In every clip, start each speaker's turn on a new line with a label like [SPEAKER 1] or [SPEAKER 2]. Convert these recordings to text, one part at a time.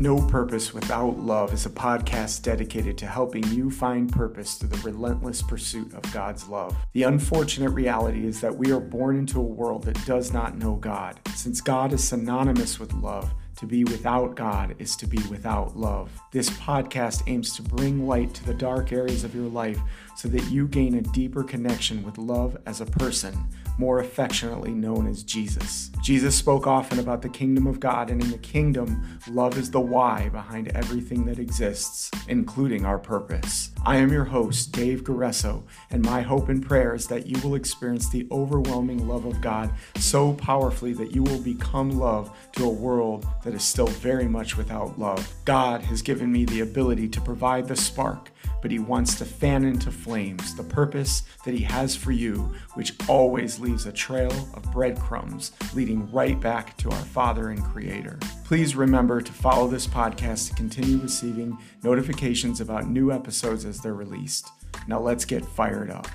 [SPEAKER 1] No Purpose Without Love is a podcast dedicated to helping you find purpose through the relentless pursuit of God's love. The unfortunate reality is that we are born into a world that does not know God. Since God is synonymous with love, to be without God is to be without love. This podcast aims to bring light to the dark areas of your life so that you gain a deeper connection with love as a person more affectionately known as Jesus. Jesus spoke often about the kingdom of God, and in the kingdom, love is the why behind everything that exists, including our purpose. I am your host, Dave Guerreso, and my hope and prayer is that you will experience the overwhelming love of God so powerfully that you will become love to a world that is still very much without love. God has given me the ability to provide the spark but He wants to fan into flames the purpose that He has for you, which always leaves a trail of breadcrumbs leading right back to our Father and Creator. Please remember to follow this podcast to continue receiving notifications about new episodes as they're released. Now let's get fired up.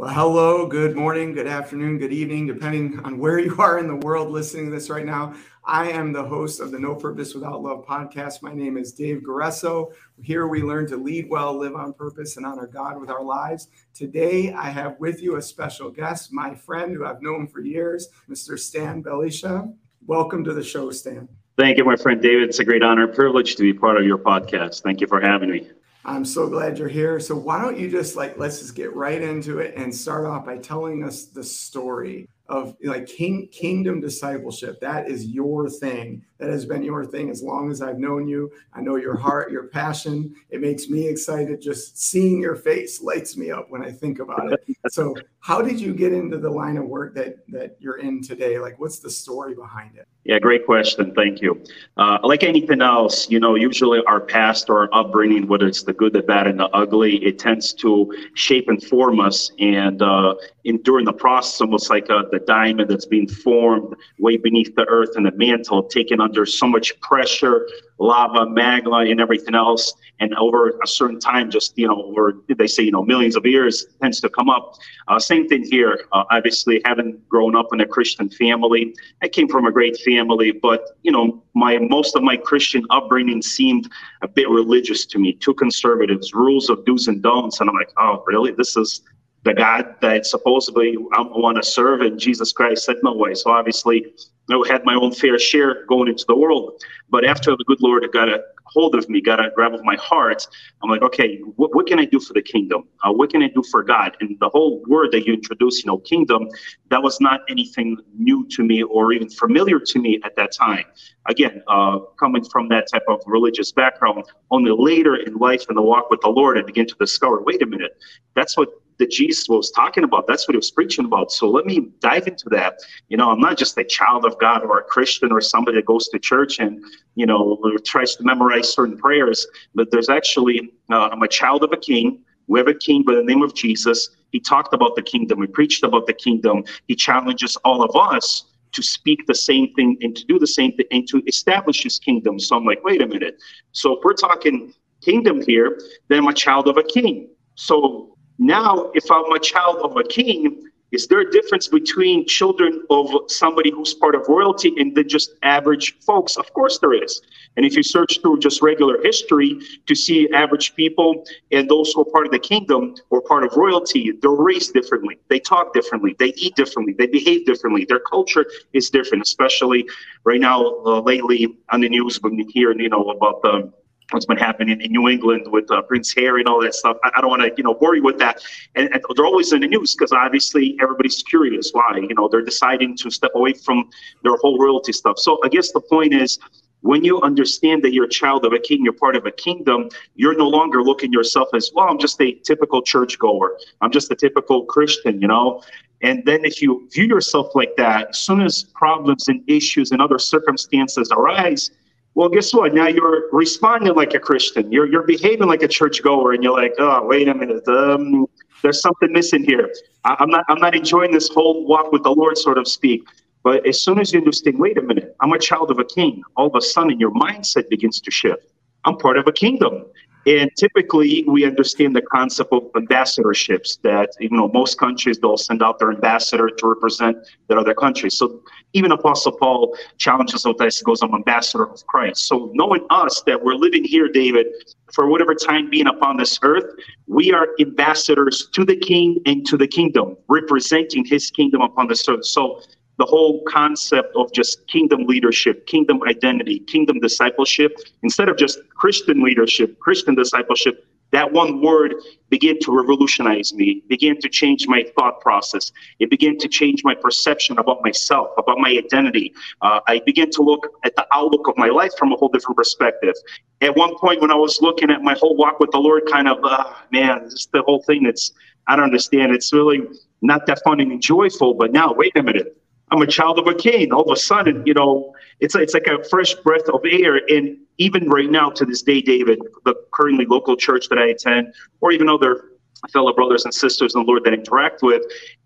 [SPEAKER 1] Well, hello, good morning, good afternoon, good evening, depending on where you are in the world listening to this right now. I am the host of the No Purpose Without Love podcast. My name is Dave Guerreso. Here we learn to lead well, live on purpose, and honor God with our lives. Today, I have with you a special guest, my friend who I've known for years, Mr. Stan Belyshev. Welcome to the show, Stan.
[SPEAKER 2] Thank you, my friend David. It's a great honor and privilege to be part of your podcast. Thank you for having me.
[SPEAKER 1] I'm so glad you're here. So why don't you just like let's just get right into it and start off by telling us the story of like king, kingdom discipleship. That is your thing. That has been your thing as long as I've known you. I know your heart, your passion. It makes me excited. Just seeing your face lights me up when I think about it. So, how did you get into the line of work that that you're in today? Like, what's the story behind it?
[SPEAKER 2] Yeah, great question. Thank you. Uh, like anything else, you know, usually our past or our upbringing, whether it's the good, the bad, and the ugly, it tends to shape and form us. And uh, in during the process, almost like uh, the diamond that's being formed way beneath the earth and the mantle, taken under so much pressure, lava, magma, and everything else. And over a certain time, just, you know, or they say, you know, millions of years tends to come up. Uh, same thing here. Uh, obviously, having grown up in a Christian family, I came from a great family, but, you know, my most of my Christian upbringing seemed a bit religious to me, too conservatives, rules of do's and don'ts. And I'm like, oh, really? This is the God that supposedly I want to serve, and Jesus Christ said no way. So obviously, I had my own fair share going into the world. But after the good Lord got a hold of me, got a grab of my heart, I'm like, okay, what, what can I do for the kingdom? Uh, what can I do for God? And the whole word that you introduced, you know, kingdom, that was not anything new to me or even familiar to me at that time. Again, uh, coming from that type of religious background, only later in life and the walk with the Lord, I begin to discover, wait a minute, that's what that Jesus was talking about. That's what he was preaching about. So let me dive into that. You know, I'm not just a child of God or a Christian or somebody that goes to church and, you know, tries to memorize certain prayers, but there's actually, uh, I'm a child of a king. We have a king by the name of Jesus. He talked about the kingdom. He preached about the kingdom. He challenges all of us to speak the same thing and to do the same thing and to establish his kingdom. So I'm like, wait a minute. So if we're talking kingdom here, then I'm a child of a king. So now, if I'm a child of a king, is there a difference between children of somebody who's part of royalty and then just average folks? Of course there is. And if you search through just regular history to see average people and those who are part of the kingdom or part of royalty, they're raised differently. They talk differently. They eat differently. They behave differently. Their culture is different, especially right now, uh, lately on the news, we've been hearing, you know, about the what's been happening in New England with uh, Prince Harry and all that stuff. I, I don't want to, you know, you with that. And, and they're always in the news because obviously everybody's curious why. You know, they're deciding to step away from their whole royalty stuff. So I guess the point is, when you understand that you're a child of a king, you're part of a kingdom, you're no longer looking yourself as, well, I'm just a typical churchgoer. I'm just a typical Christian, you know? And then if you view yourself like that, as soon as problems and issues and other circumstances arise, well, guess what? Now you're responding like a Christian. You're you're behaving like a churchgoer, and you're like, oh, wait a minute, um, there's something missing here. I, I'm not I'm not enjoying this whole walk with the Lord, sort of speak. But as soon as you understand, wait a minute, I'm a child of a king. All of a sudden, your mindset begins to shift. I'm part of a kingdom. And typically, we understand the concept of ambassadorships. That you know, most countries they'll send out their ambassador to represent their other countries. So even Apostle Paul challenges. He goes, "I'm ambassador of Christ." So knowing us that we're living here, David, for whatever time being upon this earth, we are ambassadors to the King and to the kingdom, representing His kingdom upon this earth. So the whole concept of just kingdom leadership, kingdom identity, kingdom discipleship, instead of just Christian leadership, Christian discipleship, that one word began to revolutionize me, began to change my thought process. It began to change my perception about myself, about my identity. Uh, I began to look at the outlook of my life from a whole different perspective. At one point, when I was looking at my whole walk with the Lord, kind of, uh, man, this the whole thing that's, I don't understand. It's really not that fun and joyful. But now, wait a minute I'm a child of a king. All of a sudden, you know, it's it's like a fresh breath of air. And even right now, to this day, David, the currently local church that I attend, or even other fellow brothers and sisters in the Lord that I interact with,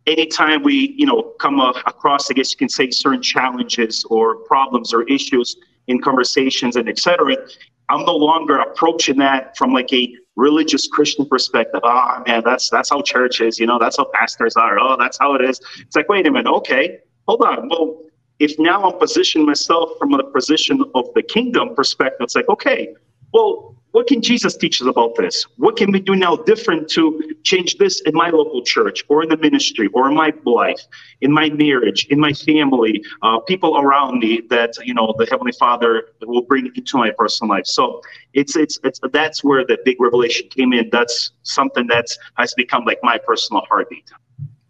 [SPEAKER 2] anytime we, you know, come uh, across, I guess you can say, certain challenges or problems or issues in conversations and etc. I'm no longer approaching that from like a religious Christian perspective. Oh man, that's that's how church is, you know, that's how pastors are. Oh, that's how it is. It's like, wait a minute, okay hold on. Well, if now I'm positioning myself from a position of the kingdom perspective, it's like, okay, well, what can Jesus teach us about this? What can we do now different to change this in my local church or in the ministry or in my life, in my marriage, in my family, uh, people around me that, you know, the Heavenly Father will bring into my personal life. So it's, it's, it's, that's where the big revelation came in. That's something that's has become like my personal heartbeat.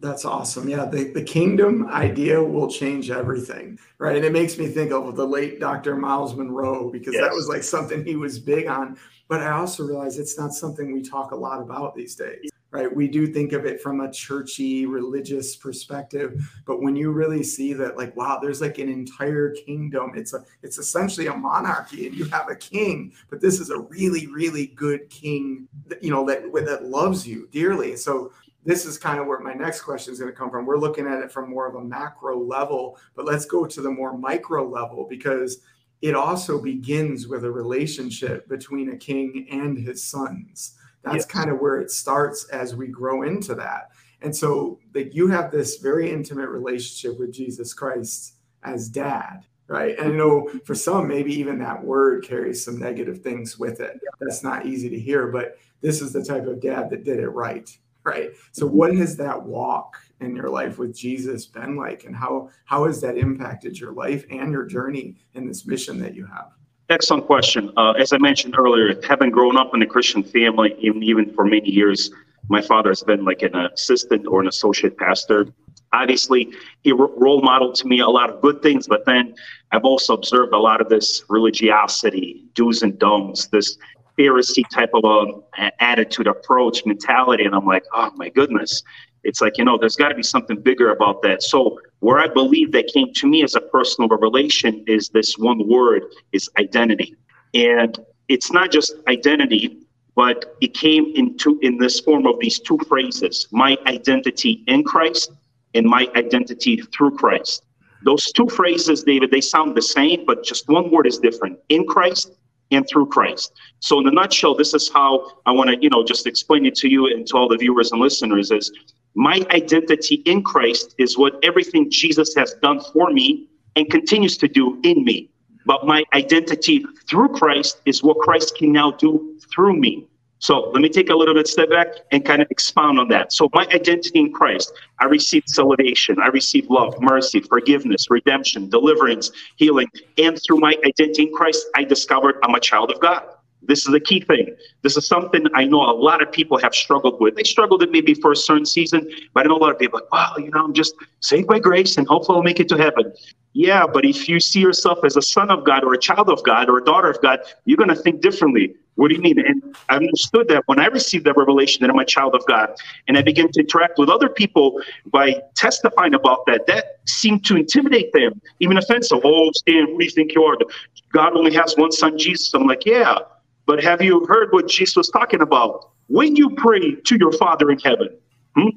[SPEAKER 1] That's awesome. Yeah, the, the kingdom idea will change everything, right? And it makes me think of the late Dr. Myles Munroe because yes. that was like something he was big on. But I also realize it's not something we talk a lot about these days, right? We do think of it from a churchy, religious perspective, but when you really see that, like, wow, there's like an entire kingdom. It's a, it's essentially a monarchy, and you have a king, but this is a really, really good king, you know, that that loves you dearly. So this is kind of where my next question is going to come from. We're looking at it from more of a macro level, but let's go to the more micro level because it also begins with a relationship between a king and his sons. That's yes. kind of where it starts as we grow into that. And so that you have this very intimate relationship with Jesus Christ as dad, right? And I know for some, maybe even that word carries some negative things with it. That's not easy to hear, but this is the type of dad that did it right right? So what has that walk in your life with jesus been like and how how has that impacted your life and your journey in this mission that you have?
[SPEAKER 2] Excellent question. Uh, as i mentioned earlier having grown up in a christian family even, even for many years my father has been like an assistant or an associate pastor. Obviously he role modeled to me a lot of good things but then i've also observed a lot of this religiosity do's and don'ts this Pharisee type of a, attitude, approach, mentality. And I'm like, oh my goodness. It's like, you know, there's got to be something bigger about that. So, where I believe that came to me as a personal revelation is this one word is identity. And it's not just identity, but it came into in this form of these two phrases my identity in Christ and my identity through Christ. Those two phrases, David, they sound the same, but just one word is different in Christ and through Christ. So in a nutshell, this is how I want to, you know, just explain it to you and to all the viewers and listeners is my identity in Christ is what everything Jesus has done for me and continues to do in me. But my identity through Christ is what Christ can now do through me. So let me take a little bit step back and kind of expound on that. So my identity in Christ, I received salvation, I received love, mercy, forgiveness, redemption, deliverance, healing, and through my identity in Christ, I discovered I'm a child of God. This is a key thing. This is something I know a lot of people have struggled with. They struggled with maybe for a certain season, but I know a lot of people like, wow, you know, I'm just saved by grace and hopefully I'll make it to heaven. Yeah, but if you see yourself as a son of God or a child of God or a daughter of God, you're going to think differently. What do you mean? And I understood that when I received that revelation that I'm a child of God and I began to interact with other people by testifying about that, that seemed to intimidate them, even offensive. Oh, Stan, who do you think you are? God only has one son, Jesus. I'm like, yeah, but have you heard what Jesus was talking about? When you pray to your Father in heaven, hmm?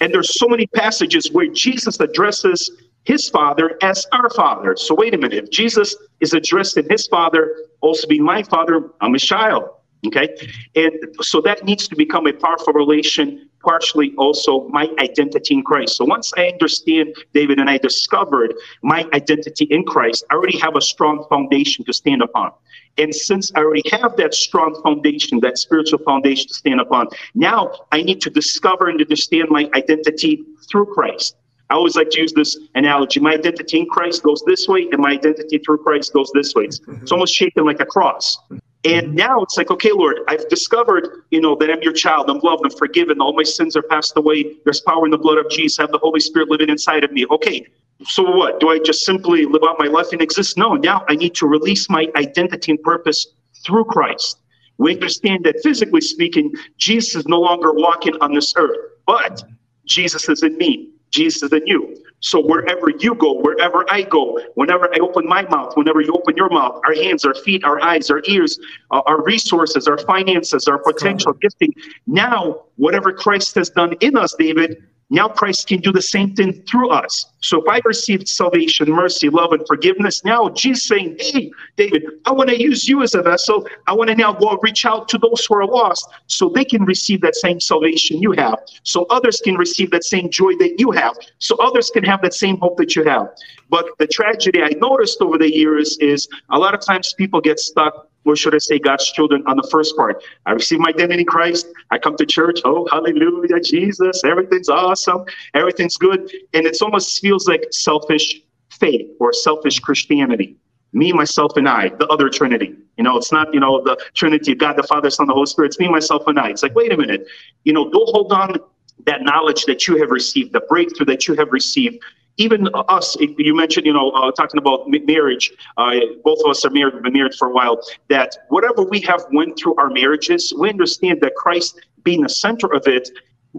[SPEAKER 2] and there's so many passages where Jesus addresses his Father as our Father. So wait a minute, if Jesus is addressing his Father, also being my Father, I'm a child. Okay. And so that needs to become a powerful relation, partially also my identity in Christ. So once I understand, David, and I discovered my identity in Christ, I already have a strong foundation to stand upon. And since I already have that strong foundation, that spiritual foundation to stand upon, now I need to discover and understand my identity through Christ. I always like to use this analogy. My identity in Christ goes this way, and my identity through Christ goes this way. It's, it's almost shaped like a cross. And mm-hmm. now it's like, okay, Lord, I've discovered, you know, that I'm your child. I'm loved. I'm forgiven. All my sins are passed away. There's power in the blood of Jesus. I have the Holy Spirit living inside of me. Okay, so what? Do I just simply live out my life and exist? No, now I need to release my identity and purpose through Christ. We understand that physically speaking, Jesus is no longer walking on this earth, but Jesus is in me. Jesus in you. So wherever you go, wherever I go, whenever I open my mouth, whenever you open your mouth, our hands, our feet, our eyes, our ears, uh, our resources, our finances, our potential gifting. Now, whatever Christ has done in us, David, now Christ can do the same thing through us. So if I received salvation, mercy, love, and forgiveness, now Jesus saying, Hey, David, I want to use you as a vessel. I want to now go reach out to those who are lost so they can receive that same salvation you have. So others can receive that same joy that you have. So others can have that same hope that you have. But the tragedy I noticed over the years is a lot of times people get stuck or should I say God's children on the first part. I receive my identity in Christ. I come to church. Oh, hallelujah, Jesus. Everything's awesome. Everything's good. And it almost feels like selfish faith or selfish Christianity. Me, myself, and I, the other Trinity. You know, it's not, you know, the Trinity of God, the Father, Son, the Holy Spirit. It's me, myself, and I. It's like, wait a minute. You know, don't hold on that knowledge that you have received, the breakthrough that you have received, even us, you mentioned, you know, uh, talking about marriage. Uh, both of us are married, been married for a while. That whatever we have went through our marriages, we understand that Christ being the center of it.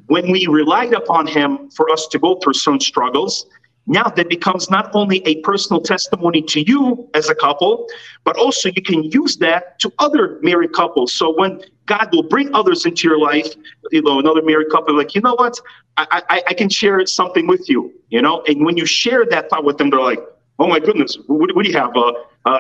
[SPEAKER 2] When we relied upon Him for us to go through some struggles, now that becomes not only a personal testimony to you as a couple, but also you can use that to other married couples. So when God will bring others into your life, you know, another married couple, like, you know what, I, I, I can share something with you, you know, and when you share that thought with them, they're like, oh my goodness, what, what do you have? Uh,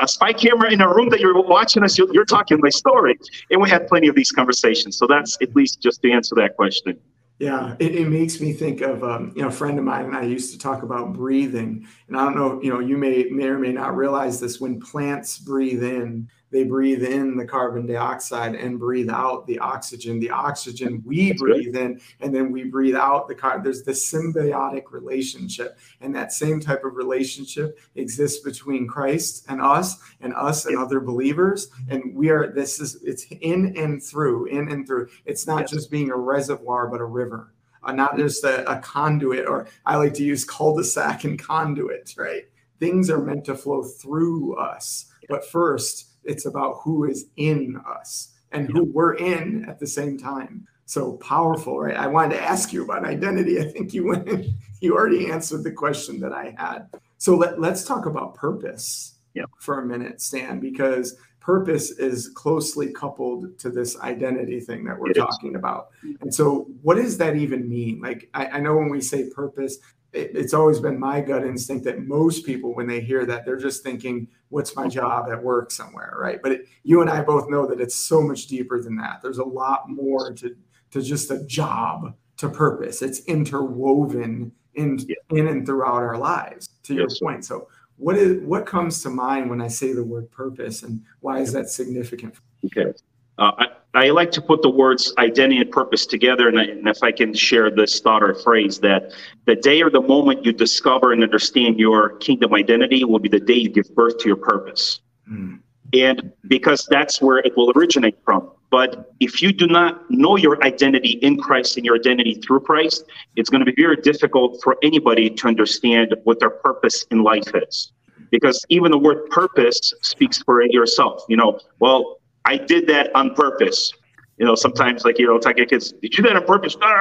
[SPEAKER 2] a spy camera in a room that you're watching us, you're, you're talking my story. And we had plenty of these conversations. So that's at least just to answer that question.
[SPEAKER 1] Yeah, it, it makes me think of um, you know a friend of mine and I used to talk about breathing, and I don't know you know you may may or may not realize this when plants breathe in, they breathe in the carbon dioxide and breathe out the oxygen. The oxygen we That's breathe good. in, and then we breathe out the carbon. There's this symbiotic relationship, and that same type of relationship exists between Christ and us, and us and other believers. And we are. This is it's in and through, in and through. It's not yes. just being a reservoir, but a river. Uh, not just a, a conduit, or I like to use cul-de-sac and conduit, right? Things are meant to flow through us. But first, it's about who is in us and who we're in at the same time. So powerful, right? I wanted to ask you about identity. I think you went, you already answered the question that I had. So let, let's talk about purpose yep. for a minute, Stan, because purpose is closely coupled to this identity thing that we're it talking is. about. And so, what does that even mean? Like, I, I know when we say purpose, it, it's always been my gut instinct that most people, when they hear that, they're just thinking, what's my job at work somewhere, right? But it, you and I both know that it's so much deeper than that. There's a lot more to, to just a job to purpose. It's interwoven in, yeah. in and throughout our lives, to yes. your point. So, what is what comes to mind when I say the word purpose, and why is that significant?
[SPEAKER 2] Okay. Uh, I, I like to put the words identity and purpose together, and, I, and, if I can share this thought or phrase, that the day or the moment you discover and understand your kingdom identity will be the day you give birth to your purpose. Mm. And because that's where it will originate from. But if you do not know your identity in Christ and your identity through Christ, it's going to be very difficult for anybody to understand what their purpose in life is. Because even the word purpose speaks for yourself. You know, well, I did that on purpose. You know, sometimes like, you know, I get kids, did you do that on purpose? No, no,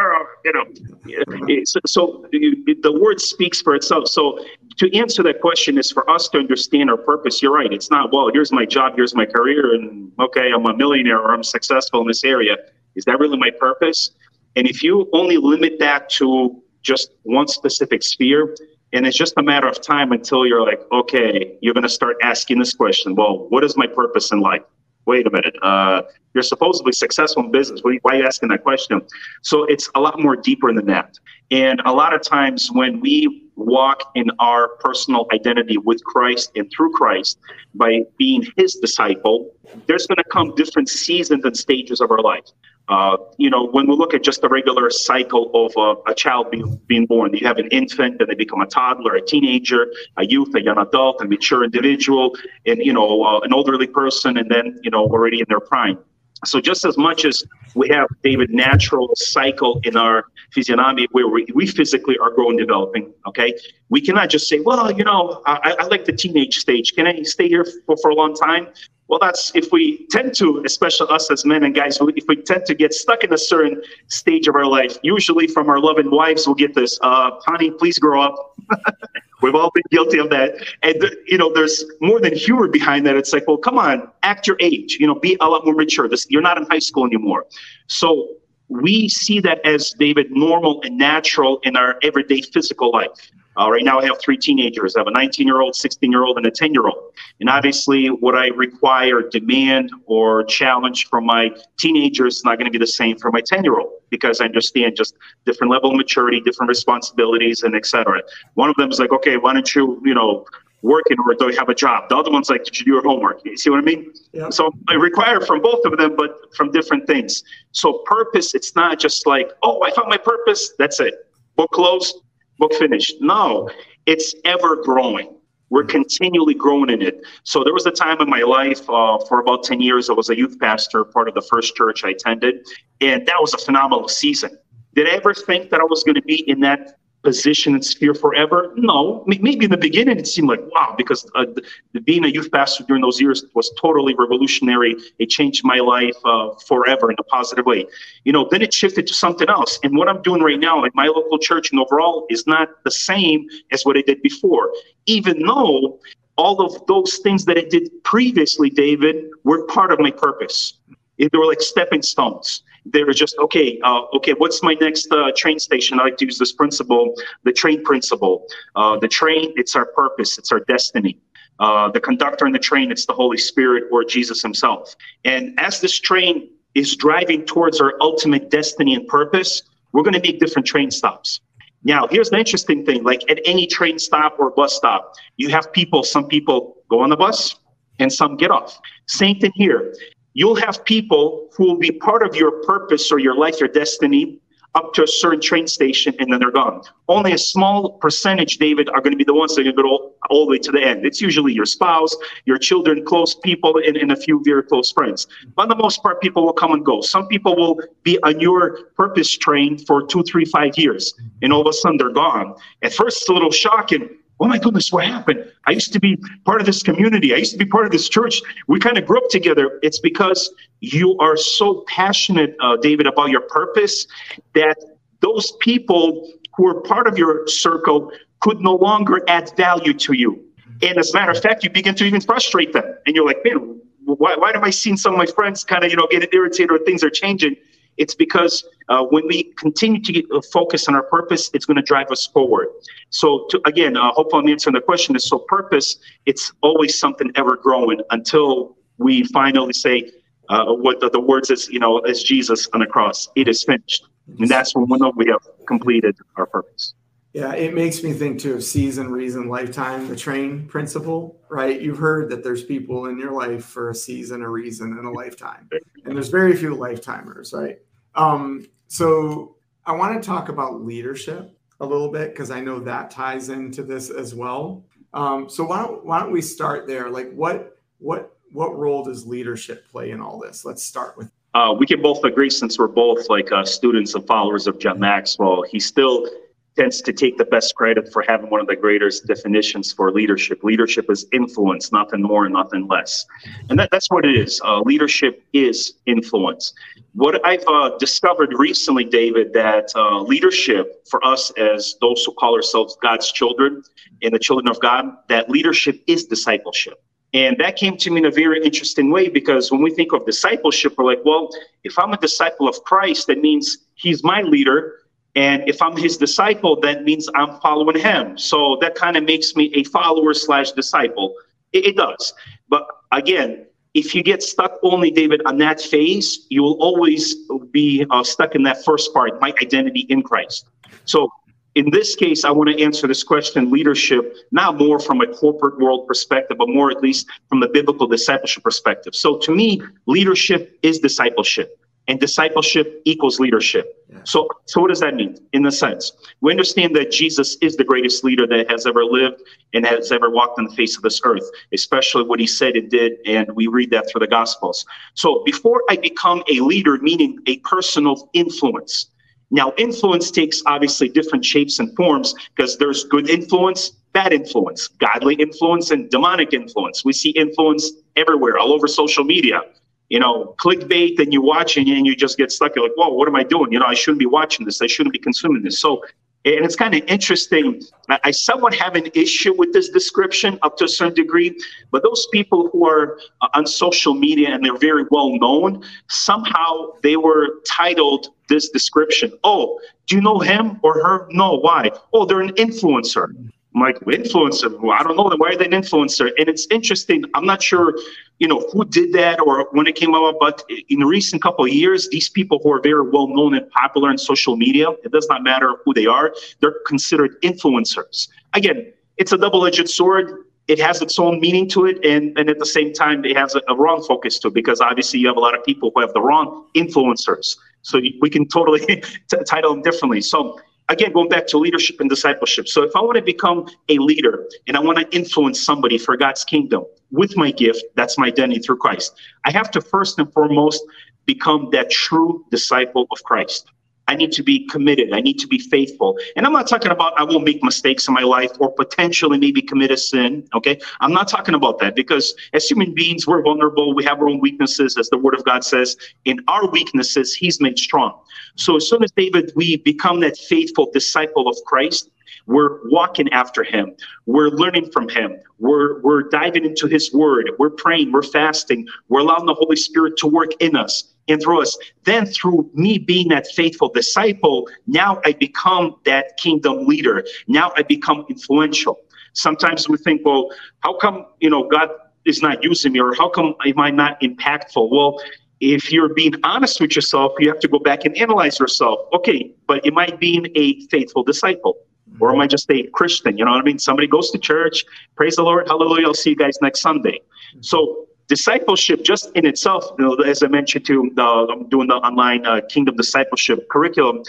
[SPEAKER 2] no, you know. So, so the word speaks for itself. So to answer that question is for us to understand our purpose. You're right. It's not, well, here's my job, here's my career, and okay, I'm a millionaire or I'm successful in this area. Is that really my purpose? And if you only limit that to just one specific sphere, and it's just a matter of time until you're like, okay, you're going to start asking this question. Well, what is my purpose in life? Wait a minute. Uh, you're supposedly successful in business. Why are you asking that question? So it's a lot more deeper than that. And a lot of times when we walk in our personal identity with Christ and through Christ by being his disciple, there's going to come different seasons and stages of our life. Uh, you know, when we look at just the regular cycle of uh, a child being, being born, you have an infant, then they become a toddler, a teenager, a youth, a young adult, a mature individual, and, you know, uh, an elderly person, and then, you know, already in their prime. So just as much as we have David natural cycle in our physiognomy where we, we physically are growing, developing, okay, we cannot just say, well, you know, I, I like the teenage stage. Can I stay here for, for a long time? Well, that's if we tend to, especially us as men and guys, if we tend to get stuck in a certain stage of our life, usually from our loving wives, we'll get this, uh, honey, please grow up. We've all been guilty of that. And, you know, there's more than humor behind that. It's like, well, come on, act your age, you know, be a lot more mature. This, you're not in high school anymore. So we see that as David normal and natural in our everyday physical life. Uh, right now, I have three teenagers. I have a 19 year old, 16 year old, and a 10 year old. And obviously, what I require, demand, or challenge from my teenagers is not going to be the same for my 10 year old because I understand just different level of maturity, different responsibilities, and etc. One of them is like, okay, why don't you, you know, working or do you have a job? The other one's like, did you do your homework? You see what I mean? Yeah. So I require from both of them, but from different things. So purpose, it's not just like, oh, I found my purpose. That's it. Book closed book finished. No, it's ever growing. We're continually growing in it. So there was a time in my life uh, for about 10 years, I was a youth pastor, part of the first church I attended, and that was a phenomenal season. Did I ever think that I was going to be in that position and sphere forever? No. Maybe in the beginning it seemed like, wow, because uh, the, being a youth pastor during those years was totally revolutionary. It changed my life uh, forever in a positive way. You know, then it shifted to something else. And what I'm doing right now at my local church and overall is not the same as what I did before, even though all of those things that I did previously, David, were part of my purpose. They were like stepping stones they were just okay uh, okay what's my next uh, train station? I like to use this principle the train principle. Uh, the train it's our purpose it's our destiny. Uh, the conductor in the train it's the holy spirit or jesus himself. And as this train is driving towards our ultimate destiny and purpose we're going to make different train stops. Now here's the interesting thing like at any train stop or bus stop you have people some people go on the bus and some get off. Same thing here you'll have people who will be part of your purpose or your life, your destiny, up to a certain train station and then they're gone. Only a small percentage, David, are going to be the ones that are going to go all, all the way to the end. It's usually your spouse, your children, close people, and, and a few very close friends. But the most part, people will come and go. Some people will be on your purpose train for two, three, five years, and all of a sudden they're gone. At first, it's a little shocking oh my goodness, what happened? I used to be part of this community. I used to be part of this church. We kind of grew up together. It's because you are so passionate, uh, David, about your purpose that those people who are part of your circle could no longer add value to you. And as a matter of fact, you begin to even frustrate them. And you're like, man, why, why am I seeing some of my friends kind of, you know, get irritated or things are changing? It's because uh, when we continue to get, uh, focus on our purpose, it's going to drive us forward. So, to, again, uh, hopefully I'm answering the question. Is so purpose? It's always something ever growing until we finally say uh, what the, the, words is, you know, as Jesus on the cross. It is finished, and that's when we know we have completed our purpose.
[SPEAKER 1] Yeah, it makes me think too of season, reason, lifetime, the train principle, right? You've heard that there's people in your life for a season, a reason, and a lifetime. And there's very few lifetimers, right? Um, so I want to talk about leadership a little bit because I know that ties into this as well. Um, so why don't why don't we start there? Like what what what role does leadership play in all this? Let's start with.
[SPEAKER 2] Uh, we can both agree since we're both like uh, students and followers of John Maxwell. He still tends to take the best credit for having one of the greatest definitions for leadership. Leadership is influence, nothing more and nothing less. And that, that's what it is. Uh, leadership is influence. What I've uh, discovered recently, David, that uh, leadership for us as those who call ourselves God's children and the children of God, that leadership is discipleship. And that came to me in a very interesting way because when we think of discipleship, we're like, well, if I'm a disciple of Christ, that means he's my leader and if I'm his disciple, that means I'm following him. So that kind of makes me a follower slash disciple. It, it, does. But again, if you get stuck only, David, on that phase, you will always be uh, stuck in that first part, my identity in Christ. So in this case, I want to answer this question leadership, not more from a corporate world perspective, but more at least from the biblical discipleship perspective. So to me, leadership is discipleship and discipleship equals leadership. Yeah. So, so what does that mean in the sense? We understand that Jesus is the greatest leader that has ever lived and has ever walked on the face of this earth, especially what he said and did, and we read that through the Gospels. So, before I become a leader, meaning a person of influence. Now, influence takes obviously different shapes and forms because there's good influence, bad influence, godly influence, and demonic influence. We see influence everywhere, all over social media you know, clickbait and you watch and you just get stuck. You're like, whoa, what am I doing? You know, I shouldn't be watching this. I shouldn't be consuming this. So, and it's kind of interesting. I somewhat have an issue with this description up to a certain degree, but those people who are uh, on social media and they're very well known, somehow they were titled this description. Oh, do you know him or her? No, why? Oh, they're an influencer. I'm like, influencer? I don't know. Why are they an influencer? And it's interesting. I'm not sure, you know, who did that or when it came about, but in the recent couple of years, these people who are very well known and popular in social media, it does not matter who they are, they're considered influencers. Again, it's a double-edged sword. It has its own meaning to it, and, and at the same time, it has a, a wrong focus to it because obviously you have a lot of people who have the wrong influencers. So we can totally t- title them differently. So again, going back to leadership and discipleship. So if I want to become a leader and I want to influence somebody for God's kingdom with my gift, that's my identity through Christ. I have to first and foremost become that true disciple of Christ. I need to be committed. I need to be faithful. And I'm not talking about I won't make mistakes in my life or potentially maybe commit a sin. Okay. I'm not talking about that because as human beings, we're vulnerable. We have our own weaknesses, as the word of God says. In our weaknesses, he's made strong. So as soon as David, we become that faithful disciple of Christ, we're walking after him. We're learning from him. We're, we're diving into his word. We're praying. We're fasting. We're allowing the Holy Spirit to work in us and through us. Then, through me being that faithful disciple, now I become that kingdom leader. Now I become influential. Sometimes we think, well, how come, you know, God is not using me or how come am I not impactful? Well, if you're being honest with yourself, you have to go back and analyze yourself. Okay, but am I being a faithful disciple? Or am I just a Christian? You know what I mean? Somebody goes to church, praise the Lord, hallelujah, I'll see you guys next Sunday. So discipleship just in itself, you know, as I mentioned to, uh, doing the online uh, kingdom discipleship curriculum.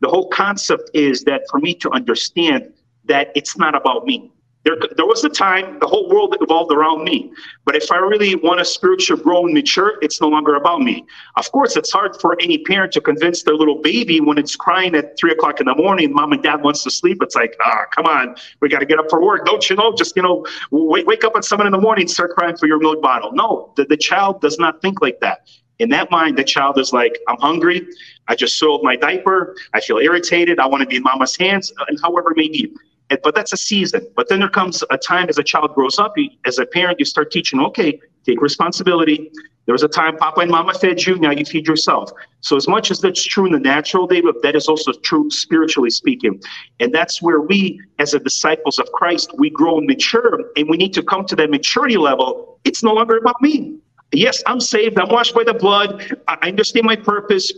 [SPEAKER 2] The whole concept is that for me to understand that it's not about me. There, there was a time the whole world evolved around me. But if I really want a spiritual grow and mature, it's no longer about me. Of course, it's hard for any parent to convince their little baby when it's crying at three o'clock in the morning, mom and dad wants to sleep. It's like, ah, come on, we got to get up for work. Don't you know? Just, you know, wake, wake up at seven in the morning, start crying for your milk bottle. No, the, the child does not think like that. In that mind, the child is like, I'm hungry. I just soiled my diaper. I feel irritated. I want to be in mama's hands, and however it may be but that's a season. But then there comes a time as a child grows up, as a parent, you start teaching, okay, take responsibility. There was a time Papa and Mama fed you, now you feed yourself. So, as much as that's true in the natural, David, that is also true spiritually speaking. And that's where we, as a disciples of Christ, we grow and mature, and we need to come to that maturity level. It's no longer about me. Yes, I'm saved, I'm washed by the blood, I understand my purpose,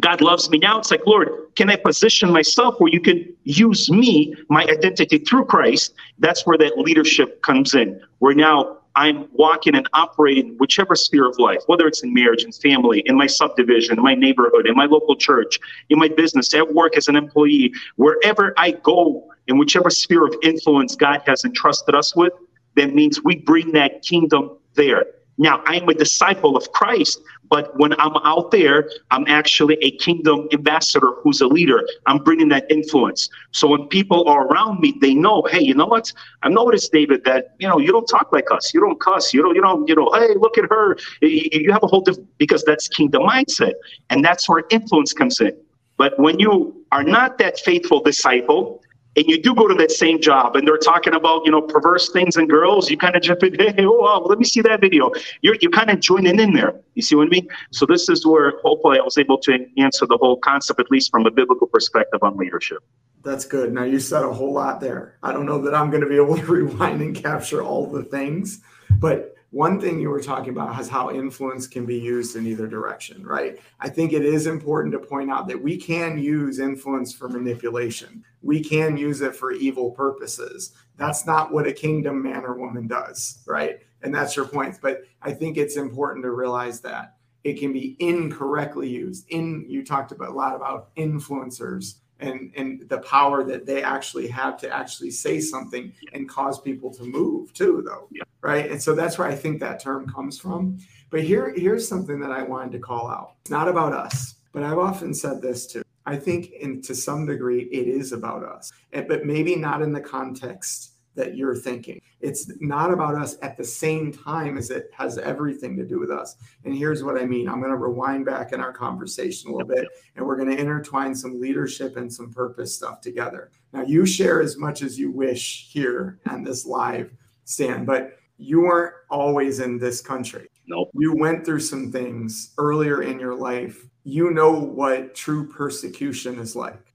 [SPEAKER 2] God loves me now. It's like, Lord, can I position myself where you can use me, my identity through Christ? That's where that leadership comes in, where now I'm walking and operating whichever sphere of life, whether it's in marriage and family, in my subdivision, in my neighborhood, in my local church, in my business, at work as an employee, wherever I go, in whichever sphere of influence God has entrusted us with, that means we bring that kingdom there. Now, I'm a disciple of Christ, but when I'm out there, I'm actually a kingdom ambassador who's a leader. I'm bringing that influence. So when people are around me, they know, hey, you know what? I've noticed, David, that you know you don't talk like us. You don't cuss. You don't. You don't. You know, hey, look at her. You have a whole different because that's kingdom mindset, and that's where influence comes in. But when you are not that faithful disciple, and you do go to that same job and they're talking about you know perverse things and girls. You kind of jump in hey oh wow, let me see that video. You're, you're kind of joining in there. You see what i mean? So this is where hopefully i was able to answer the whole concept at least from a biblical perspective on leadership.
[SPEAKER 1] That's good. Now you said a whole lot there. I don't know that i'm going to be able to rewind and capture all the things but one thing you were talking about is how influence can be used in either direction, right? I think it is important to point out that we can use influence for manipulation. We can use it for evil purposes. That's not what a kingdom man or woman does, right? And that's your point. But I think it's important to realize that it can be incorrectly used. In you talked about a lot about influencers and and the power that they actually have to actually say something and cause people to move too though yeah. right? And so that's where i think that term comes from. But here here's something that i wanted to call out. It's not about us but i've often said this too. I think in to some degree it is about us and, but maybe not in the context that you're thinking. It's not about us at the same time as it has everything to do with us. And here's what I mean I'm going to rewind back in our conversation a little bit, and we're going to intertwine some leadership and some purpose stuff together. Now, you share as much as you wish here on this live stand, but you weren't always in this country.
[SPEAKER 2] Nope.
[SPEAKER 1] You went through some things earlier in your life. You know what true persecution is like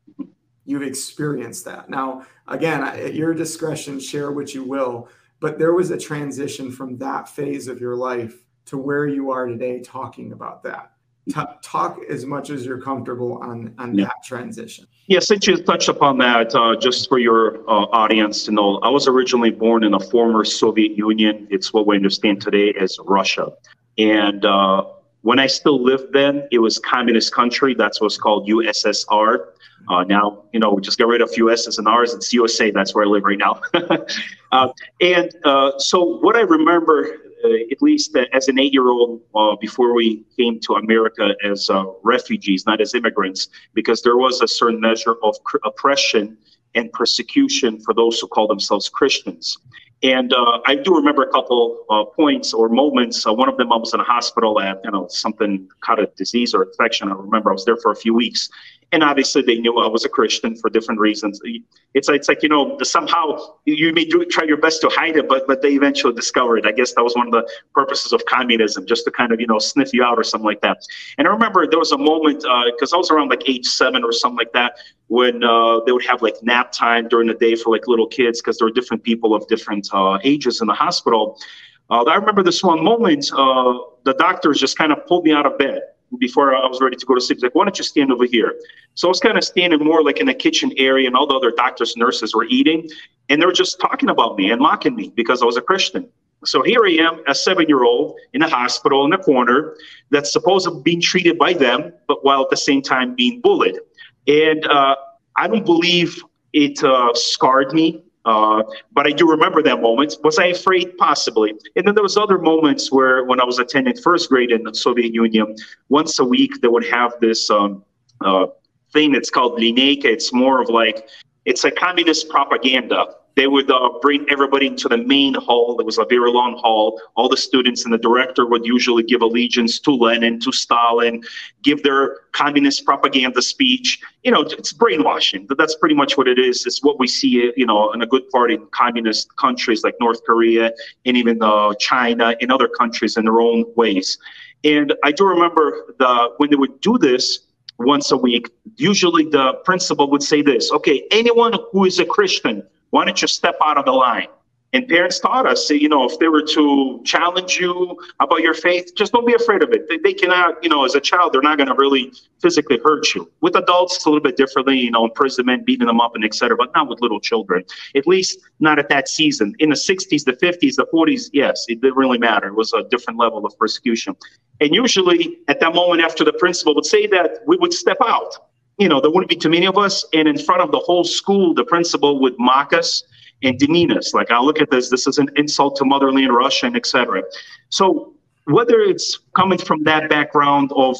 [SPEAKER 1] you've experienced that. Now, again, at your discretion, share what you will, but there was a transition from that phase of your life to where you are today talking about that. Talk as much as you're comfortable on, on yeah. that transition.
[SPEAKER 2] Yeah, since you touched upon that, uh, just for your uh, audience to know, I was originally born in a former Soviet Union. It's what we understand today as Russia. And uh, when I still lived then, it was communist country. That's what's called USSR. Uh, now, you know, we just get rid of a few S's and R's. It's USA. That's where I live right now. uh, and uh, so, what I remember, uh, at least as an eight-year-old, uh, before we came to America as uh, refugees, not as immigrants, because there was a certain measure of cr- oppression and persecution for those who call themselves Christians. And uh, I do remember a couple uh, points or moments. Uh, one of them, I was in a hospital at, you know, something kind of disease or infection. I remember I was there for a few weeks, and obviously they knew I was a Christian for different reasons. It's it's like you know somehow you may do try your best to hide it, but but they eventually discover it. I guess that was one of the purposes of communism, just to kind of you know sniff you out or something like that. And I remember there was a moment because uh, I was around like age seven or something like that when uh, they would have like nap time during the day for like little kids because there were different people of different uh, ages in the hospital. I remember this one moment. the doctors just kind of pulled me out of bed before I was ready to go to sleep. He's like, why don't you stand over here? So I was kind of standing more like in the kitchen area, and all the other doctors, nurses were eating, and they were just talking about me and mocking me because I was a Christian. So here I am, a seven year old in a hospital in a corner that's supposed to be treated by them, but while at the same time being bullied. And uh, I don't believe it uh, scarred me uh, but I do remember that moment. Was I afraid? Possibly. And then there was other moments where, when I was attending first grade in the Soviet Union, once a week they would have this um, uh, thing that's called lineyka. It's more of like it's a communist propaganda they would uh, bring everybody into the main hall. It was a very long hall. All the students and the director would usually give allegiance to Lenin, to Stalin, give their communist propaganda speech. You know, it's brainwashing. That's pretty much what it is. It's what we see, you know, in a good part in communist countries like North Korea and even uh, China and other countries in their own ways. And I do remember the when they would do this once a week, usually the principal would say this, okay, anyone who is a Christian why don't you step out of the line? And parents taught us, you know, if they were to challenge you about your faith, just don't be afraid of it. They, they cannot, you know, as a child, they're not going to really physically hurt you. With adults, it's a little bit differently, you know, imprisonment, beating them up, and etc. But not with little children. At least not at that season. In the 60s, the 50s, the 40s, yes, it didn't really matter. It was a different level of persecution. And usually, at that moment after the principal would say that, we would step out you know, there wouldn't be too many of us. And in front of the whole school, the principal would mock us and demean us. Like, I'll look at this, this is an insult to motherland Russia, and etc. So whether it's coming from that background of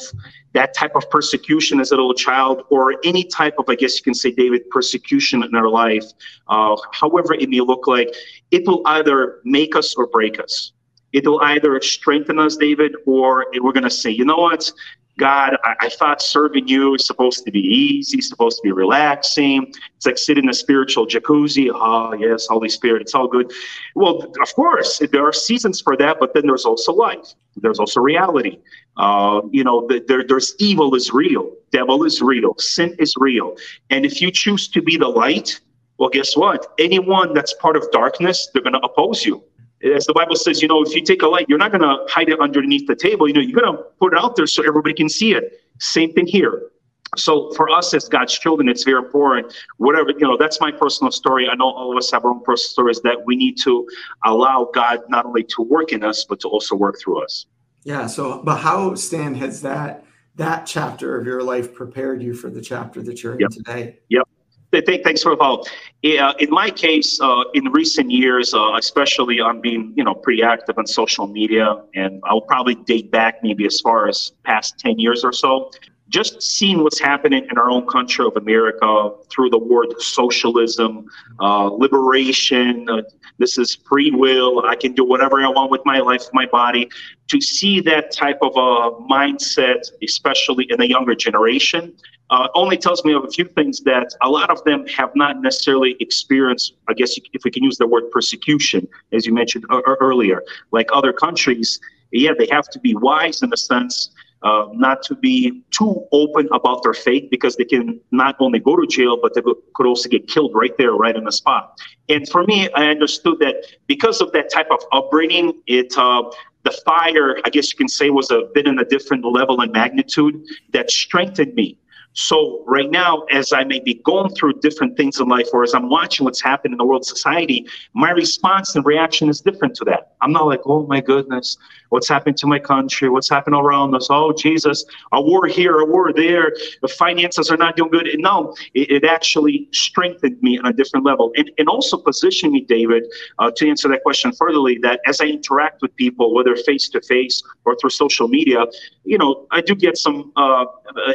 [SPEAKER 2] that type of persecution as a little child or any type of, I guess you can say, David, persecution in our life, uh, however it may look like, it will either make us or break us. It will either strengthen us, David, or we're going to say, you know what? God, I, I, thought serving you is supposed to be easy, supposed to be relaxing. It's like sitting in a spiritual jacuzzi. Oh, yes, Holy Spirit, it's all good. Well, of course, there are seasons for that, but then there's also life. There's also reality. Uh, you know, there, there's evil is real, devil is real, sin is real. And if you choose to be the light, well, guess what? Anyone that's part of darkness, they're going to oppose you as the Bible says, you know, if you take a light, you're not going to hide it underneath the table. You know, you're going to put it out there so everybody can see it. Same thing here. So for us as God's children, it's very important. Whatever, you know, that's my personal story. I know all of us have our own personal stories that we need to allow God not only to work in us, but to also work through us.
[SPEAKER 1] Yeah. So, but how, Stan, has that that chapter of your life prepared you for the chapter that you're
[SPEAKER 2] yep.
[SPEAKER 1] in today?
[SPEAKER 2] Yep. Thanks for the follow. Uh, in my case, uh, in recent years, uh, especially on being, you know, pretty active on social media, and I'll probably date back maybe as far as past 10 years or so just seeing what's happening in our own country of America through the word socialism, uh, liberation, uh, this is free will, I can do whatever I want with my life, my body, to see that type of a mindset, especially in the younger generation, uh, only tells me of a few things that a lot of them have not necessarily experienced, I guess if we can use the word persecution, as you mentioned earlier, like other countries, yeah, they have to be wise in a sense uh, not to be too open about their faith because they can not only go to jail, but they could also get killed right there, right in the spot. And for me, I understood that because of that type of upbringing, it uh, the fire, I guess you can say, was a bit in a different level and magnitude that strengthened me so right now, as I may be going through different things in life, or as I'm watching what's happening in the world society, my response and reaction is different to that. I'm not like, oh my goodness, what's happened to my country? What's happened around us? Oh Jesus, a war here, a war there. The finances are not doing good. And no, it, it actually strengthened me on a different level, and, and also positioned me, David, uh, to answer that question furtherly. That as I interact with people, whether face to face or through social media, you know, I do get some uh,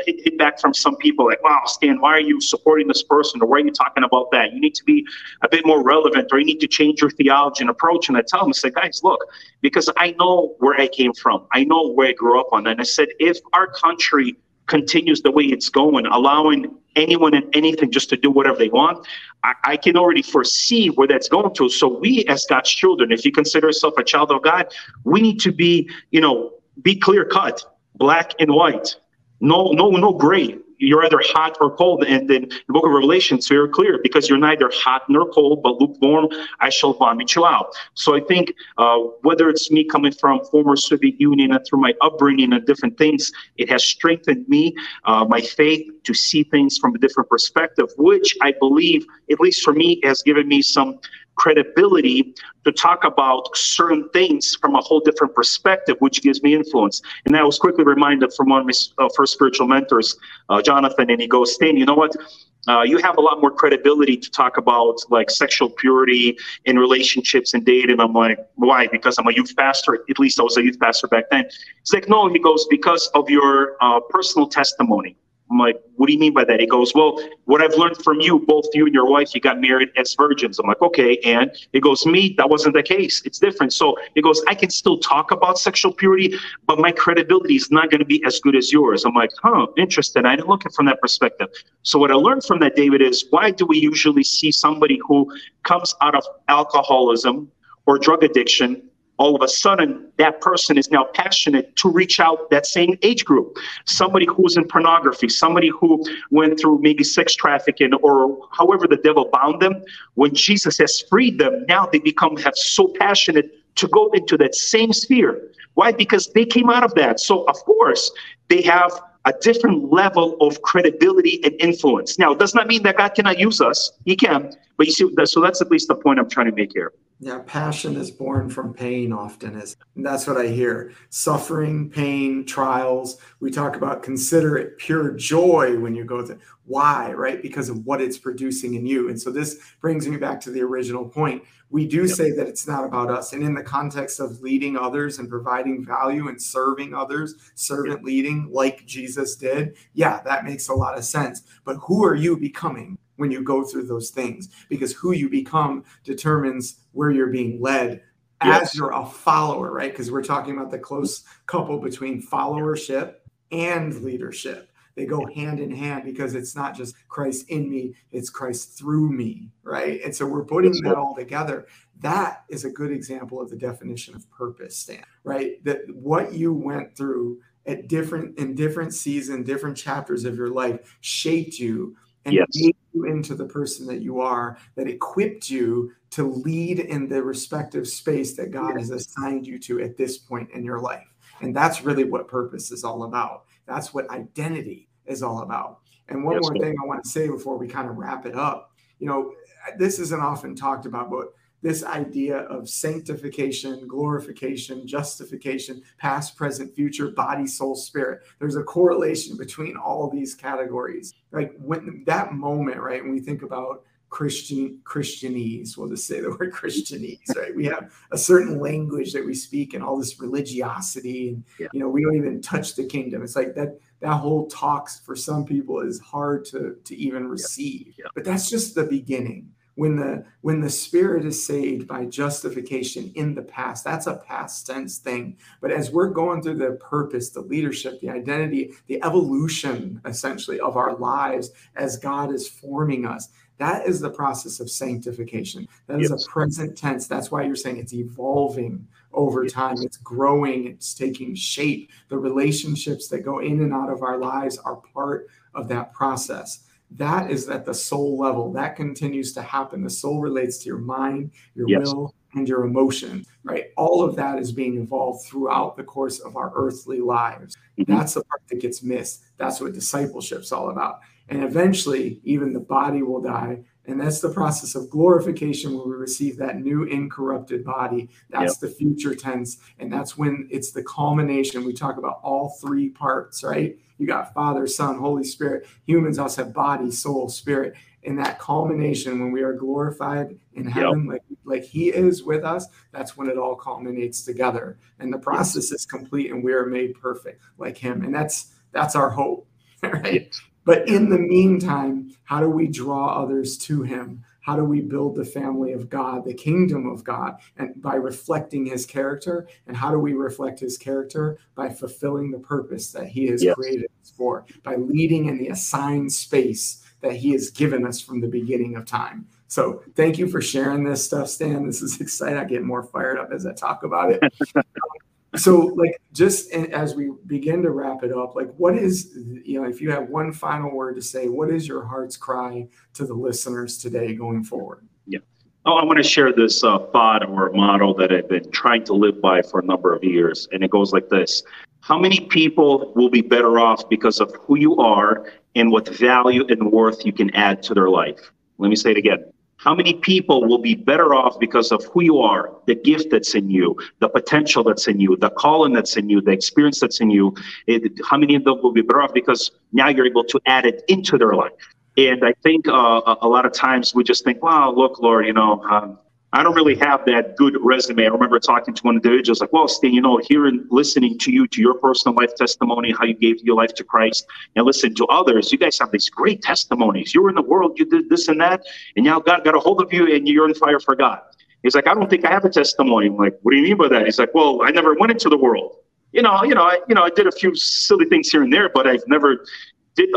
[SPEAKER 2] hit, hit back from some people like, wow, Stan, why are you supporting this person? Or why are you talking about that? You need to be a bit more relevant or you need to change your theology and approach. And I tell them, I say, guys, look, because I know where I came from. I know where I grew up on. And I said, if our country continues the way it's going, allowing anyone and anything just to do whatever they want, I, I, can already foresee where that's going to. So we, as God's children, if you consider yourself a child of God, we need to be, you know, be clear cut, black and white, no, no, no gray you're either hot or cold. And then the book of Revelation is very clear because you're neither hot nor cold, but lukewarm, I shall vomit you out. So I think uh, whether it's me coming from former Soviet Union and through my upbringing and different things, it has strengthened me, uh, my faith to see things from a different perspective, which I believe, at least for me, has given me some credibility to talk about certain things from a whole different perspective, which gives me influence. And I was quickly reminded from one of my uh, first spiritual mentors, uh, Jonathan, and he goes, Stan, you know what? Uh, you have a lot more credibility to talk about like sexual purity in relationships and dating. I'm like, why? Because I'm a youth pastor. At least I was a youth pastor back then. He's like, no, he goes, because of your uh, personal testimony. I'm like, what do you mean by that? He goes, well, what I've learned from you, both you and your wife, you got married as virgins. I'm like, okay. And he goes, me, that wasn't the case. It's different. So he goes, I can still talk about sexual purity, but my credibility is not going to be as good as yours. I'm like, huh, interesting. I didn't look at it from that perspective. So what I learned from that, David, is why do we usually see somebody who comes out of alcoholism or drug addiction all of a sudden that person is now passionate to reach out that same age group. Somebody who's in pornography somebody who went through maybe sex trafficking or however the devil bound them. When jesus has freed them now they become have so passionate to go into that same sphere. Why? Because they came out of that. So of course they have a different level of credibility and influence. Now it does not mean that god cannot use us. He can. But you see so that's at least the point i'm trying to make here
[SPEAKER 1] yeah, passion is born from pain often is and that's what I hear. Suffering, pain, trials. We talk about consider it pure joy when you go through why, right? Because of what it's producing in you. And so this brings me back to the original point. We do yep. say that it's not about us. And in the context of leading others and providing value and serving others, servant yep. leading like Jesus did, yeah, that makes a lot of sense. But who are you becoming? when you go through those things because who you become determines where you're being led yes. as you're a follower, right? Because we're talking about the close couple between followership and leadership. They go hand in hand because it's not just Christ in me, it's Christ through me, right? And so we're putting That's that right. all together. That is a good example of the definition of purpose, Stan, right? That what you went through at different in different season, different chapters of your life shaped you and yes. made you into the person that you are, that equipped you to lead in the respective space that God yes. has assigned you to at this point in your life. And that's really what purpose is all about. That's what identity is all about. And one yes, more thing I want to say before we kind of wrap it up. You know, this isn't often talked about, but this idea of sanctification, glorification, justification, past, present, future, body, soul, spirit. There's a correlation between all these categories. Like when that moment, right? When we think about Christian Christianese, we'll just say the word Christianese, right? We have a certain language that we speak and all this religiosity, and yeah. you know, we don't even touch the kingdom. It's like that that whole talks for some people is hard to to even receive. Yeah. Yeah. But that's just the beginning when the when the spirit is saved by justification in the past that's a past tense thing. But as we're going through the purpose the leadership the identity the evolution essentially of our lives as god is forming us that is the process of sanctification. That is yes. a present tense. That's why you're saying it's evolving over yes. time. It's growing. It's taking shape. The relationships that go in and out of our lives are part of that process that is at the soul level. That continues to happen. The soul relates to your mind, your yes. will, and your emotion, right? All of that is being evolved throughout the course of our earthly lives. Mm-hmm. That's the part that gets missed. That's what discipleship's all about. And eventually, even the body will die. And that's the process of glorification where we receive that new incorrupted body. That's yep. the future tense. And that's when it's the culmination. We talk about all three parts, right? You got Father, Son, Holy Spirit. Humans also have body, soul, spirit. In that culmination, when we are glorified in heaven, yep. like like He is with us, that's when it all culminates together, and the process is complete, and we are made perfect like Him. And that's that's our hope, right? Yes. But in the meantime, how do we draw others to Him? how do we build the family of God, the kingdom of God, and by reflecting his character? And how do we reflect his character? By fulfilling the purpose that he has yes. created us for, by leading in the assigned space that he has given us from the beginning of time. So thank you for sharing this stuff, Stan. This is exciting. I get more fired up as I talk about it. so like just as we begin to wrap it up like what is you know if you have one final word to say what is your heart's cry to the listeners today going forward?
[SPEAKER 2] Yeah. Oh i want to share this uh, thought or model that i've been trying to live by for a number of years and it goes like this. How many people will be better off because of who you are and what value and worth you can add to their life? Let me say it again how many people will be better off because of who you are, the gift that's in you, the potential that's in you, the calling that's in you, the experience that's in you? It, how many of them will be better off because now you're able to add it into their life? And I think uh, a lot of times we just think, wow, look, Lord, you know, um, I don't really have that good resume. I remember talking to one individuals like, well, Stan, you know, hearing, listening to you, to your personal life testimony, how you gave your life to Christ, and listen to others, you guys have these great testimonies. You were in the world, you did this and that, and now God got a hold of you and you're on fire for God. He's like, I don't think I have a testimony. I'm like, what do you mean by that? He's like, well, I never went into the world. You know, you know, I, you know, I did a few silly things here and there, but I've never did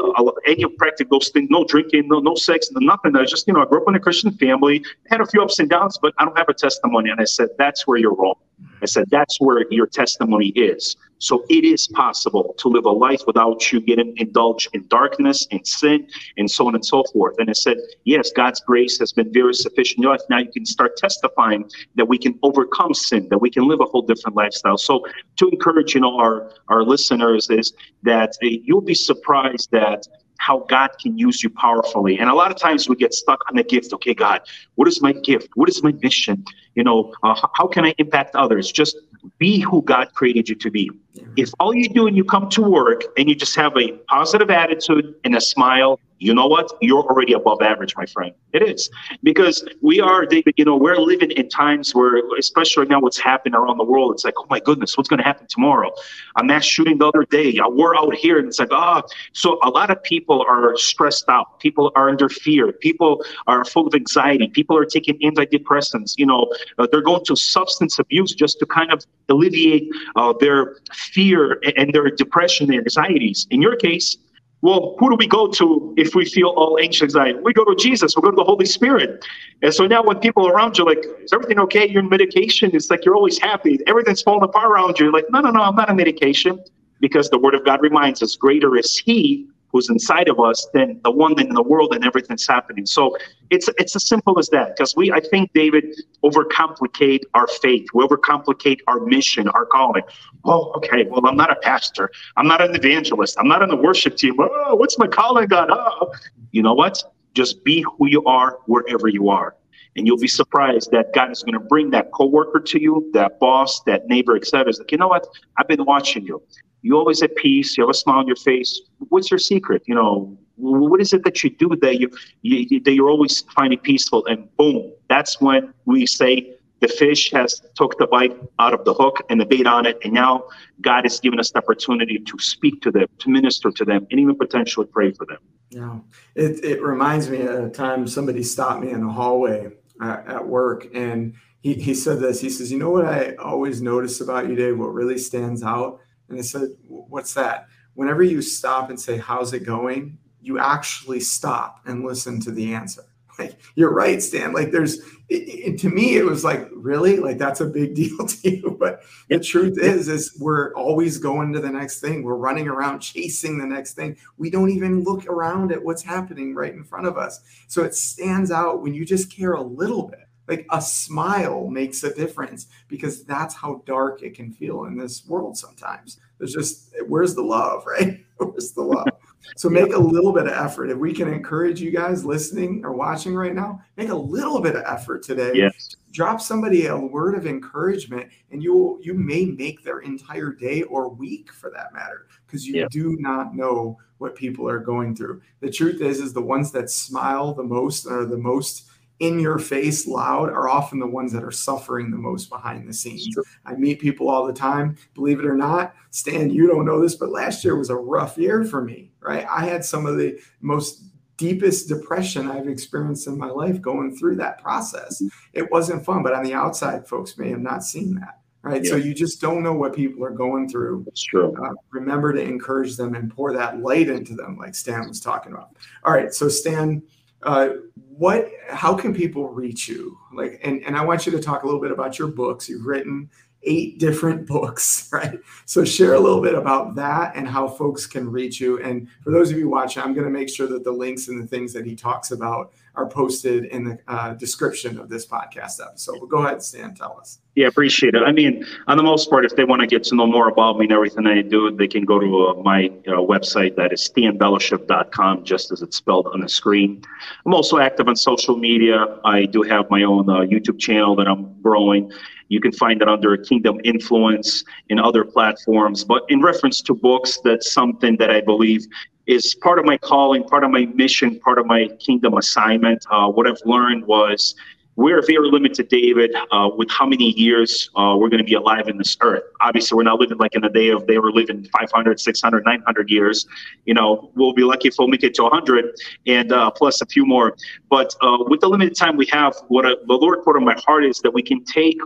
[SPEAKER 2] any of practical things, no drinking, no, no sex, no nothing. I just, you know, I grew up in a Christian family, had a few ups and downs, but I don't have a testimony. And I said, that's where you're wrong. I said, that's where your testimony is. So it is possible to live a life without you getting indulged in darkness and sin and so on and so forth. And I said, yes, God's grace has been very sufficient in life. Now you can start testifying that we can overcome sin, that we can live a whole different lifestyle. So to encourage, you know, our, our listeners is that uh, you'll be surprised that how God can use you powerfully. And a lot of times we get stuck on the gift. Okay, God, what is my gift? What is my mission? You know, uh, how can I impact others? Just be who God created you to be. If all you do and you come to work and you just have a positive attitude and a smile you know what? You're already above average, my friend. It is because we are, David. You know, we're living in times where, especially right now, what's happening around the world. It's like, oh my goodness, what's going to happen tomorrow? A mass shooting the other day. We're out here, and it's like, ah. Oh. So a lot of people are stressed out. People are under fear. People are full of anxiety. People are taking antidepressants. You know, uh, they're going to substance abuse just to kind of alleviate uh, their fear and their depression and anxieties. In your case well, who do we go to if we feel all anxious? Anxiety? We go to Jesus. We go to the Holy Spirit. And so now when people around you like, is everything okay? You're in medication. It's like you're always happy. Everything's falling apart around you. You're like, no, no, no, I'm not on medication. Because the word of God reminds us, greater is he who's inside of us than the one in the world and everything's happening. So it's it's as simple as that. Because we, I think, David, overcomplicate our faith. We overcomplicate our mission, our calling. Oh, okay. Well, I'm not a pastor. I'm not an evangelist. I'm not in the worship team. Oh, what's my calling, God? Oh, you know what? Just be who you are wherever you are. And you'll be surprised that God is going to bring that coworker to you, that boss, that neighbor, etc. Like, you know what? I've been watching you. You always at peace. You have a smile on your face. What's your secret? You know, what is it that you do that you, you that you're always finding peaceful? And boom, that's when we say the fish has took the bite out of the hook and the bait on it, and now God has given us the opportunity to speak to them, to minister to them, and even potentially pray for them.
[SPEAKER 1] Yeah, it it reminds me of a time somebody stopped me in a hallway at, at work, and he he said this. He says, "You know what I always notice about you, Dave? What really stands out?" And I said, What's that? Whenever you stop and say, How's it going? You actually stop and listen to the answer. Like, you're right, Stan. Like, there's, it, it, to me, it was like, really? Like, that's a big deal to you. But the truth is, is we're always going to the next thing. We're running around chasing the next thing. We don't even look around at what's happening right in front of us. So it stands out when you just care a little bit like a smile makes a difference because that's how dark it can feel in this world sometimes. There's just where's the love right? Where's the love? So make a little bit of effort. If we can encourage you guys listening or watching right now make a little bit of effort today.
[SPEAKER 2] Yes.
[SPEAKER 1] drop somebody a word of encouragement and you you may make their entire day or week for that matter because you do not know what people are going through. The truth is is the ones that smile the most are the most in your face loud are often the ones that are suffering the most behind the scenes. Sure. I meet people all the time, believe it or not. Stan, you don't know this, but last year was a rough year for me, right? I had some of the most deepest depression I've experienced in my life going through that process. It wasn't fun, but on the outside, folks may have not seen that. Right. Yeah. So you just don't know what people are going through.
[SPEAKER 2] That's true.
[SPEAKER 1] Uh, remember to encourage them and pour that light into them, like Stan was talking about. All right. So, Stan, uh, what how can people reach you? Like and, and i want you to talk a little bit about your books. You've written eight different books right? So share a little bit about that and how folks can reach you. And for those of you watching i'm going to make sure that the links and the things that he talks about are posted in the uh, description of this podcast episode but go ahead stan tell us
[SPEAKER 2] yeah, appreciate it. I mean, on the most part, if they want to get to know more about me and everything I do, they can go to uh, my uh, website. That is stanbelyshev.com, just as it's spelled on the screen. I'm also active on social media. I do have my own uh, YouTube channel that I'm growing. You can find it under Kingdom Influence in other platforms. But in reference to books, that's something that I believe is part of my calling, part of my mission, part of my kingdom assignment. Uh, what I've learned was we're very limited, David, uh, with how many years uh, we're going to be alive in this earth. Obviously, we're not living like in the day of they were living 500, 600, 900 years. You know, we'll be lucky if we'll make it to 100 and uh, plus a few more. But uh, with the limited time we have, what I, the Lord put on my heart is that we can take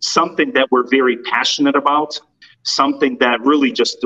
[SPEAKER 2] something that we're very passionate about, something that really just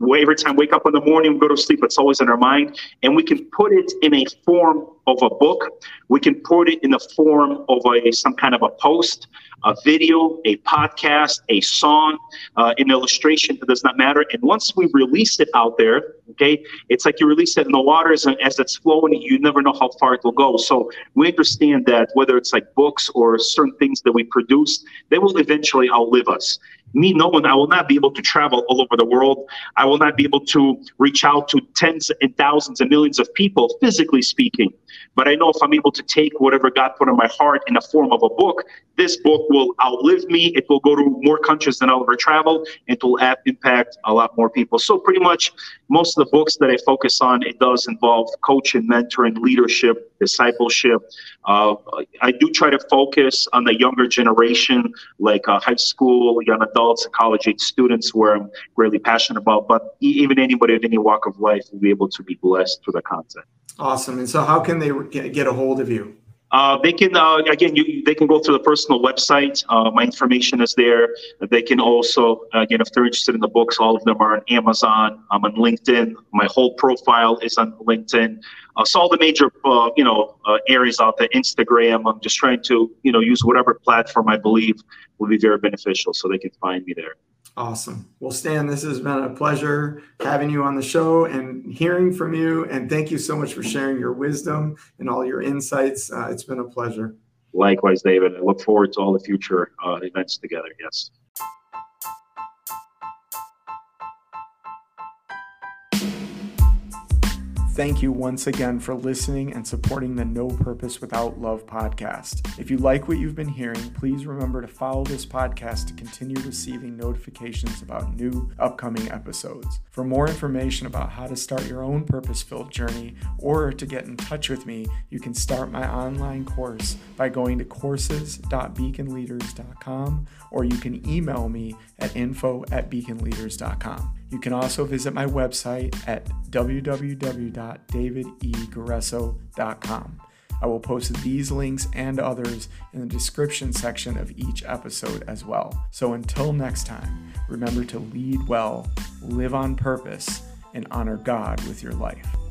[SPEAKER 2] every time we wake up in the morning, we go to sleep, it's always in our mind. And we can put it in a form of a book. We can put it in the form of a some kind of a post, a video, a podcast, a song, uh, an illustration. It does not matter. And once we release it out there, okay, it's like you release it in the waters, and as it's flowing, you never know how far it will go. So we understand that whether it's like books or certain things that we produce, they will eventually outlive us me knowing I will not be able to travel all over the world. I will not be able to reach out to tens and thousands and millions of people, physically speaking. But I know if I'm able to take whatever God put in my heart in the form of a book, this book will outlive me. It will go to more countries than I'll ever travel. It will have impact a lot more people. So pretty much most of the books that I focus on, it does involve coaching, mentoring, leadership, discipleship. Uh, I do try to focus on the younger generation, like uh, high school, young adults, college age students, where I'm really passionate about. But even anybody of any walk of life will be able to be blessed through the content.
[SPEAKER 1] Awesome. And so, how can they get a hold of you?
[SPEAKER 2] Uh, they can uh, again, you, they can go to the personal website. Uh, my information is there. They can also again, if they're interested in the books, all of them are on Amazon. I'm on LinkedIn. My whole profile is on LinkedIn. Uh, so all the major uh, you know uh, areas out there. Instagram. I'm just trying to you know use whatever platform I believe will be very beneficial, so they can find me there.
[SPEAKER 1] Awesome. Well, Stan, this has been a pleasure having you on the show and hearing from you. And thank you so much for sharing your wisdom and all your insights. Uh, it's been a pleasure.
[SPEAKER 2] Likewise, David. I look forward to all the future uh, events together. Yes.
[SPEAKER 1] Thank you once again for listening and supporting the No Purpose Without Love podcast. If you like what you've been hearing, please remember to follow this podcast to continue receiving notifications about new upcoming episodes. For more information about how to start your own purpose filled journey or to get in touch with me, you can start my online course by going to courses.beaconleaders.com or you can email me at info at beaconleaders.com. You can also visit my website at www.davideguerreso.com. I will post these links and others in the description section of each episode as well. So until next time, remember to lead well, live on purpose, and honor God with your life.